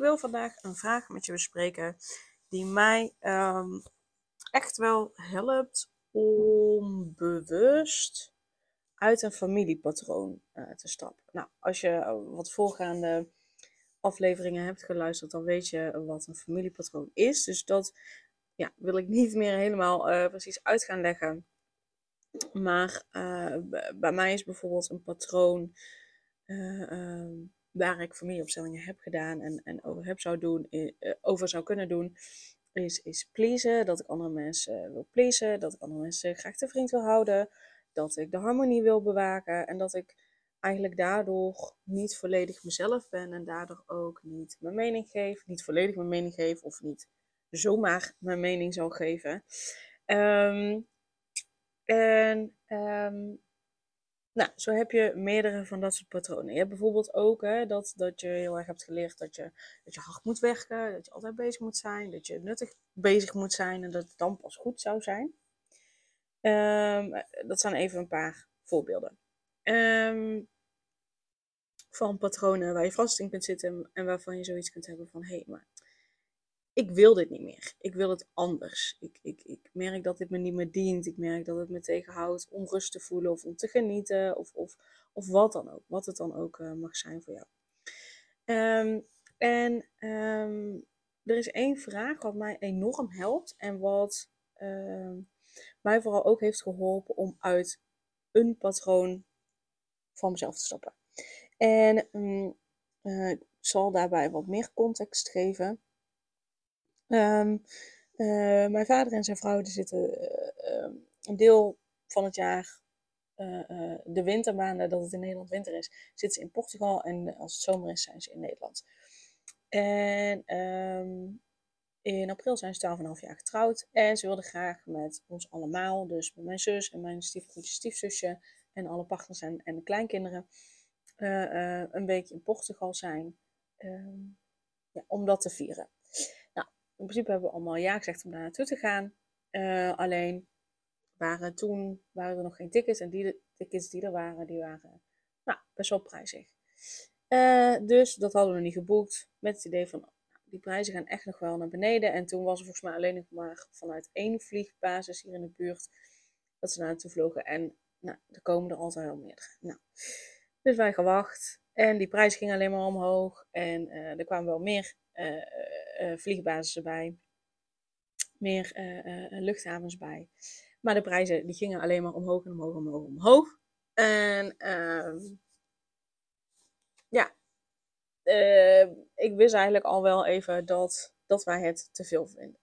Wil vandaag een vraag met je bespreken die mij ehm, echt wel helpt om bewust uit een familiepatroon uh, te stappen. Nou, als je wat voorgaande afleveringen hebt geluisterd, dan weet je wat een familiepatroon is. Dus dat ja, wil ik niet meer helemaal uh, precies uit gaan leggen. Maar bij mij is bijvoorbeeld een patroon. Ehm, waar ik familieopstellingen heb gedaan en, en over heb zou doen, eh, over zou kunnen doen, is, is pleasen. Dat ik andere mensen wil pleasen, dat ik andere mensen graag te vriend wil houden, dat ik de harmonie wil bewaken en dat ik eigenlijk daardoor niet volledig mezelf ben en daardoor ook niet mijn mening geef, niet volledig mijn mening geef of niet zomaar mijn mening zal geven. Um, en um, nou, zo heb je meerdere van dat soort patronen. Je hebt bijvoorbeeld ook hè, dat, dat je heel erg hebt geleerd dat je, dat je hard moet werken, dat je altijd bezig moet zijn, dat je nuttig bezig moet zijn en dat het dan pas goed zou zijn. Um, dat zijn even een paar voorbeelden. Um, van patronen waar je vast in kunt zitten en waarvan je zoiets kunt hebben van hé, hey, maar ik wil dit niet meer. Ik wil het anders. Ik, ik, ik merk dat dit me niet meer dient. Ik merk dat het me tegenhoudt om rust te voelen of om te genieten. Of, of, of wat dan ook. Wat het dan ook uh, mag zijn voor jou. Um, en um, er is één vraag wat mij enorm helpt. En wat uh, mij vooral ook heeft geholpen om uit een patroon van mezelf te stappen. En um, uh, ik zal daarbij wat meer context geven. Um, uh, mijn vader en zijn vrouw die zitten uh, een deel van het jaar, uh, de wintermaanden dat het in Nederland winter is, zitten ze in Portugal en als het zomer is zijn ze in Nederland. En um, in april zijn ze 12,5 jaar getrouwd en ze wilden graag met ons allemaal, dus met mijn zus en mijn stiefbroertje, stiefzusje en alle partners en, en de kleinkinderen, een week in Portugal zijn ja, om dat te vieren in principe hebben we allemaal ja gezegd om daar naartoe te gaan. Uh, alleen waren toen waren er nog geen tickets. En die tickets die er waren, die waren nou, best wel prijzig. Uh, dus dat hadden we niet geboekt. Met het idee van, nou, die prijzen gaan echt nog wel naar beneden. En toen was er volgens mij alleen nog maar vanuit één vliegbasis hier in de buurt. Dat ze naar naartoe vlogen. En nou, er komen er altijd wel meer. Nou, dus wij gewacht. En die prijs ging alleen maar omhoog. En uh, er kwamen wel meer uh, vliegbasis bij, meer luchthavens bij. Maar de prijzen die gingen alleen maar omhoog en omhoog en omhoog en omhoog. En ehm, ja, ik wist eigenlijk al wel even dat, dat wij het te veel vinden.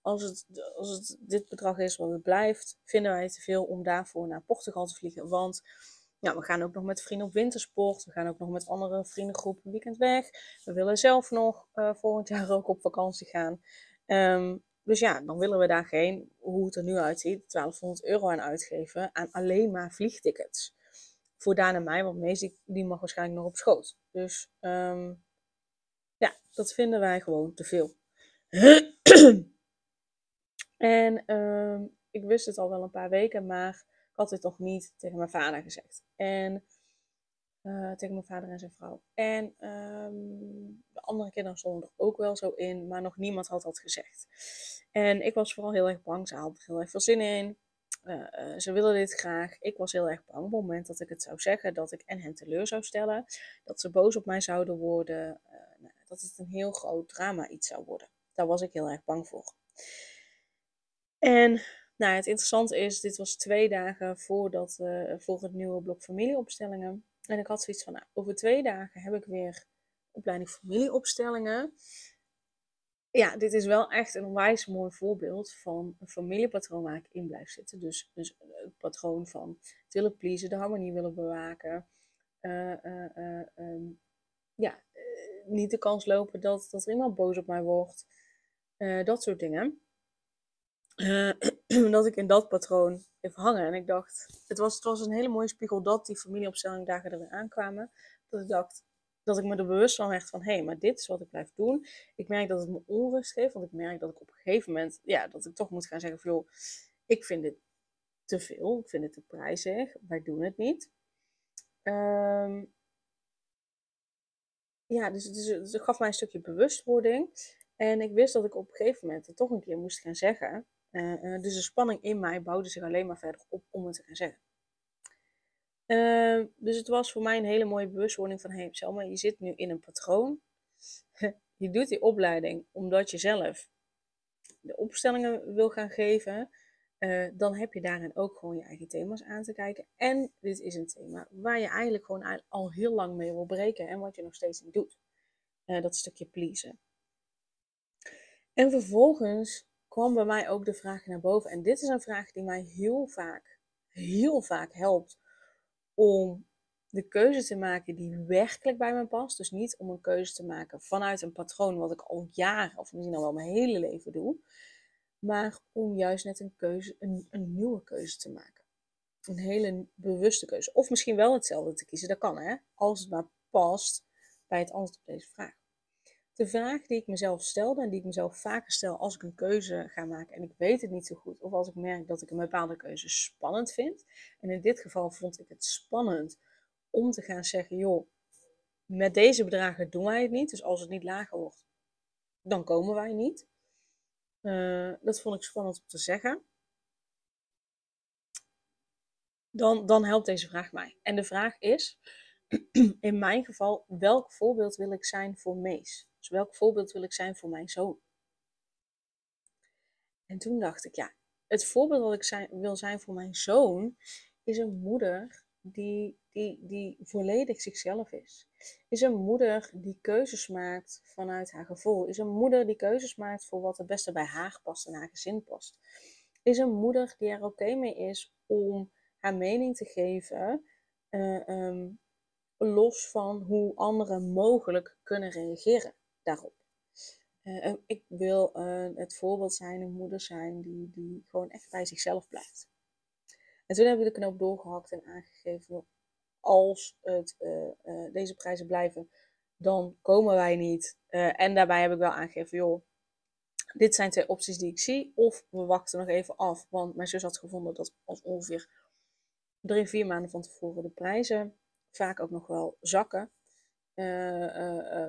Als het, als het dit bedrag is wat het blijft, vinden wij het te veel om daarvoor naar Portugal te vliegen. Want ja, we gaan ook nog met vrienden op wintersport. We gaan ook nog met andere vriendengroepen weekend weg. We willen zelf nog uh, volgend jaar ook op vakantie gaan. Um, dus ja, dan willen we daar geen, hoe het er nu uitziet, 1200 euro aan uitgeven aan alleen maar vliegtickets. Voor Daan en mij, want Mees die mag waarschijnlijk nog op schoot. Dus um, ja, dat vinden wij gewoon te veel. en um, ik wist het al wel een paar weken, maar had dit nog niet tegen mijn vader gezegd. En uh, tegen mijn vader en zijn vrouw. En um, de andere kinderen stonden er ook wel zo in, maar nog niemand had dat gezegd. En ik was vooral heel erg bang. Ze hadden er heel erg veel zin in. Uh, uh, ze willen dit graag. Ik was heel erg bang op het moment dat ik het zou zeggen, dat ik en hen teleur zou stellen. Dat ze boos op mij zouden worden. Nou, dat het een heel groot drama iets zou worden. Daar was ik heel erg bang voor. En nou, het interessante is, dit was twee dagen voordat, voor het nieuwe blok familieopstellingen. En ik had zoiets van, nou, over twee dagen heb ik weer opleiding familieopstellingen. Ja, dit is wel echt een onwijs mooi voorbeeld van een familiepatroon waar ik in blijf zitten. Dus, dus het patroon van het willen pleasen, de harmonie willen bewaken. Uh, uh, um, ja, niet de kans lopen dat, dat er iemand boos op mij wordt. Eh, dat soort dingen. Uh, dat ik in dat patroon bleef hangen. En ik dacht, het was, het was een hele mooie spiegel dat die familieopstellingdagen er weer aankwamen. Dat ik dacht, dat ik me er bewust van werd van, hé, hey, maar dit is wat ik blijf doen. Ik merk dat het me onrust geeft, want ik merk dat ik op een gegeven moment, ja, dat ik toch moet gaan zeggen van, joh, ik vind dit te veel, ik vind het te prijzig, wij doen het niet. Um, ja, dus, dus het gaf mij een stukje bewustwording. En ik wist dat ik op een gegeven moment het toch een keer moest gaan zeggen. Uh, uh, dus de spanning in mij bouwde zich alleen maar verder op om het te gaan zeggen. Uh, dus het was voor mij een hele mooie bewustwording van... Hey, Selma, je zit nu in een patroon. je doet die opleiding omdat je zelf de opstellingen wil gaan geven. Dan heb je daarin ook gewoon je eigen thema's aan te kijken. En dit is een thema waar je eigenlijk gewoon al heel lang mee wil breken en wat je nog steeds niet doet. Dat stukje pleasen. En vervolgens kwam bij mij ook de vraag naar boven. En dit is een vraag die mij heel vaak, heel vaak helpt om de keuze te maken die werkelijk bij me past. Dus niet om een keuze te maken vanuit een patroon wat ik al jaren of misschien al wel mijn hele leven doe maar om juist net een keuze, een, een nieuwe keuze te maken. Een hele bewuste keuze. Of misschien wel hetzelfde te kiezen, dat kan hè, als het maar past bij het antwoord op deze vraag. De vraag die ik mezelf stelde en die ik mezelf vaker stel als ik een keuze ga maken en ik weet het niet zo goed, of als ik merk dat ik een bepaalde keuze spannend vind. En in dit geval vond ik het spannend om te gaan zeggen, joh, met deze bedragen doen wij het niet. Dus als het niet lager wordt, dan komen wij niet. Uh, dat vond ik spannend om te zeggen. Dan, dan helpt deze vraag mij. En de vraag is, in mijn geval, welk voorbeeld wil ik zijn voor Mees? Dus welk voorbeeld wil ik zijn voor mijn zoon? En toen dacht ik, ja, het voorbeeld wat ik wil zijn voor mijn zoon is een moeder die, die, die volledig zichzelf is. Is een moeder die keuzes maakt vanuit haar gevoel. Is een moeder die keuzes maakt voor wat het beste bij haar past en haar gezin past. Is een moeder die er oké mee is om haar mening te geven, uh, um, los van hoe anderen mogelijk kunnen reageren daarop. Uh, ik wil uh, het voorbeeld zijn, een moeder zijn die, die gewoon echt bij zichzelf blijft. En toen hebben we de knoop doorgehakt en aangegeven, als het, uh, deze prijzen blijven, dan komen wij niet. En daarbij heb ik wel aangegeven, joh, dit zijn twee opties die ik zie. Of we wachten nog even af, want mijn zus had gevonden dat als ongeveer drie, vier maanden van tevoren de prijzen vaak ook nog wel zakken.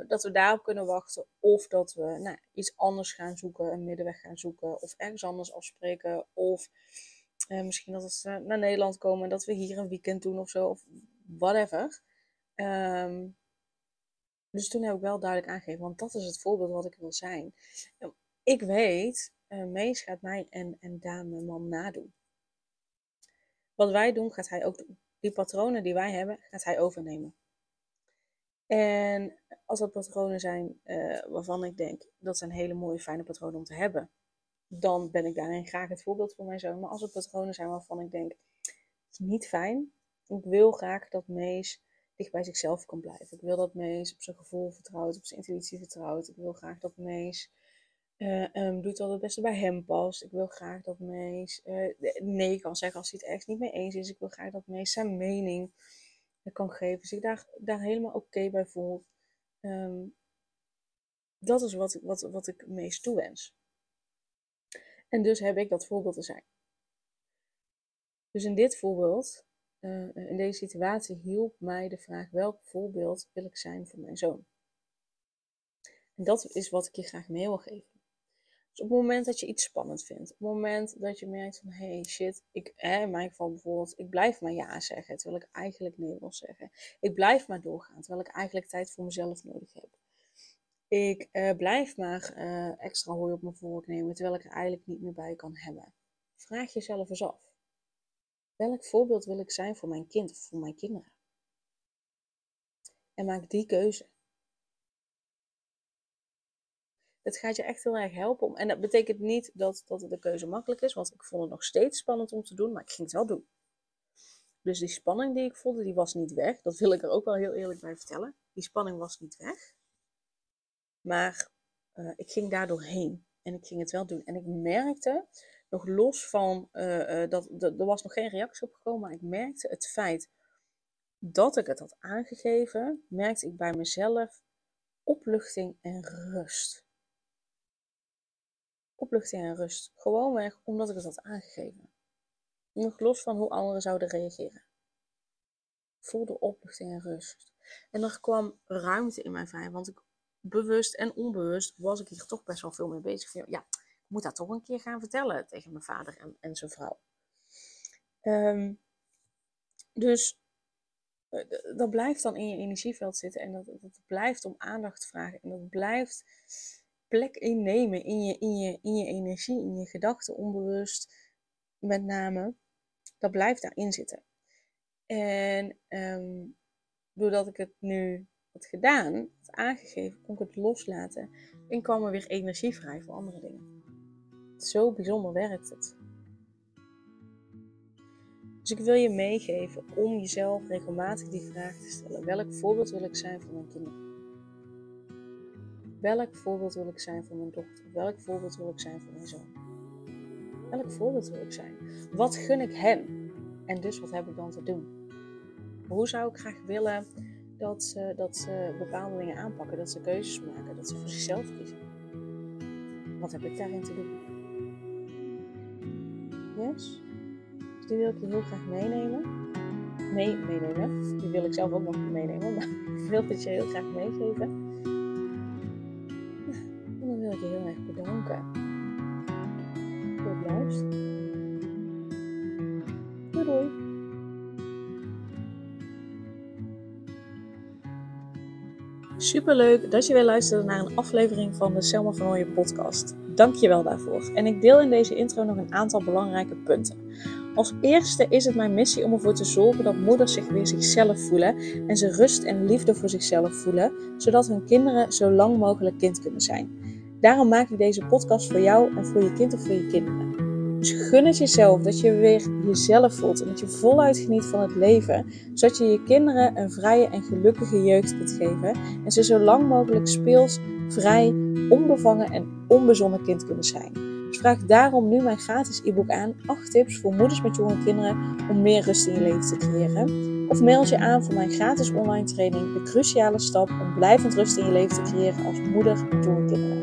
Dat we daarop kunnen wachten. Of dat we nou, iets anders gaan zoeken, een middenweg gaan zoeken. Of ergens anders afspreken. Of misschien dat ze naar Nederland komen en dat we hier een weekend doen of zo, of whatever. Um, dus toen heb ik wel duidelijk aangegeven, want dat is het voorbeeld wat ik wil zijn. Ik weet, Mees gaat mij en, en Daan, mijn man, nadoen. Wat wij doen, gaat hij ook doen. Die patronen die wij hebben, gaat hij overnemen. En als dat patronen zijn uh, waarvan ik denk, dat zijn hele mooie, fijne patronen om te hebben dan ben ik daarin graag het voorbeeld voor mijn zoon. Maar als het patronen zijn waarvan ik denk, het is niet fijn. Ik wil graag dat Mees dicht bij zichzelf kan blijven. Ik wil dat Mees op zijn gevoel vertrouwt, op zijn intuïtie vertrouwt. Ik wil graag dat Mees uh, um, doet wat het beste bij hem past. Ik wil graag dat Mees uh, nee kan zeggen als hij het echt niet mee eens is. Ik wil graag dat Mees zijn mening kan geven. Zich daar, daar helemaal oké bij voelt. Um, dat is wat, wat, wat ik Mees toewens. En dus heb ik dat voorbeeld te zijn. Dus in dit voorbeeld, uh, in deze situatie, hielp mij de vraag: welk voorbeeld wil ik zijn voor mijn zoon? En dat is wat ik je graag mee wil geven. Dus op het moment dat je iets spannend vindt, op het moment dat je merkt van hey shit, ik, hè, in mijn geval bijvoorbeeld, ik blijf maar ja zeggen terwijl ik eigenlijk nee wil zeggen. Ik blijf maar doorgaan terwijl ik eigenlijk tijd voor mezelf nodig heb. Ik uh, blijf maar uh, extra hooi op mijn vork nemen, terwijl ik er eigenlijk niet meer bij kan hebben. Vraag jezelf eens af. Welk voorbeeld wil ik zijn voor mijn kind of voor mijn kinderen? En maak die keuze. Het gaat je echt heel erg helpen. Om, en dat betekent niet dat, dat de keuze makkelijk is, want ik vond het nog steeds spannend om te doen, maar ik ging het wel doen. Dus die spanning die ik voelde, die was niet weg. Dat wil ik er ook wel heel eerlijk bij vertellen. Die spanning was niet weg. Maar uh, ik ging daar doorheen en ik ging het wel doen. En ik merkte, nog los van uh, dat, dat er was nog geen reactie op gekomen, maar ik merkte het feit dat ik het had aangegeven, merkte ik bij mezelf opluchting en rust. Opluchting en rust. Gewoonweg omdat ik het had aangegeven. Nog los van hoe anderen zouden reageren. Ik voelde opluchting en rust. En er kwam ruimte in mij vrij, want ik, bewust en onbewust was ik hier toch best wel veel mee bezig. Van, ja, ik moet dat toch een keer gaan vertellen tegen mijn vader en, en zijn vrouw. Um, dus eh, dat blijft dan in je energieveld zitten en dat, dat blijft om aandacht vragen en dat blijft plek innemen in je, in je, in je energie, in je gedachten, onbewust met name. Dat blijft daarin zitten. En ehm, doordat ik het nu had gedaan, had aangegeven, kon ik het loslaten en kwam er weer energie vrij voor andere dingen. Zo bijzonder werkt het. Dus ik wil je meegeven om jezelf regelmatig die vraag te stellen: welk voorbeeld wil ik zijn voor mijn kinderen? Welk voorbeeld wil ik zijn voor mijn dochter? Welk voorbeeld wil ik zijn voor mijn zoon? Welk voorbeeld wil ik zijn? Wat gun ik hen? En dus wat heb ik dan te doen? Hoe zou ik graag willen dat ze, dat ze bepaalde dingen aanpakken, dat ze keuzes maken, dat ze voor zichzelf kiezen? Wat heb ik daarin te doen? Yes? Dus die wil ik je heel graag meenemen. Mee, meenemen. Die wil ik zelf ook nog meenemen, maar ik wil het je heel graag meegeven. Het luisteren. Doei doei! Superleuk dat je weer luisterde naar een aflevering van de Selma van podcast. Dank je wel daarvoor. En ik deel in deze intro nog een aantal belangrijke punten. Als eerste is het mijn missie om ervoor te zorgen dat moeders zich weer zichzelf voelen en ze rust en liefde voor zichzelf voelen, zodat hun kinderen zo lang mogelijk kind kunnen zijn. Daarom maak ik deze podcast voor jou en voor je kind of voor je kinderen. Dus gun het jezelf dat je weer jezelf voelt en dat je voluit geniet van het leven, zodat je je kinderen een vrije en gelukkige jeugd kunt geven en ze zo lang mogelijk speels, vrij, onbevangen en onbezonnen kind kunnen zijn. Dus vraag daarom nu mijn gratis e-book aan. 8 tips voor moeders met jonge kinderen om meer rust in je leven te creëren. Of mail je aan voor mijn gratis online training De Cruciale Stap om blijvend rust in je leven te creëren als moeder met jonge kinderen.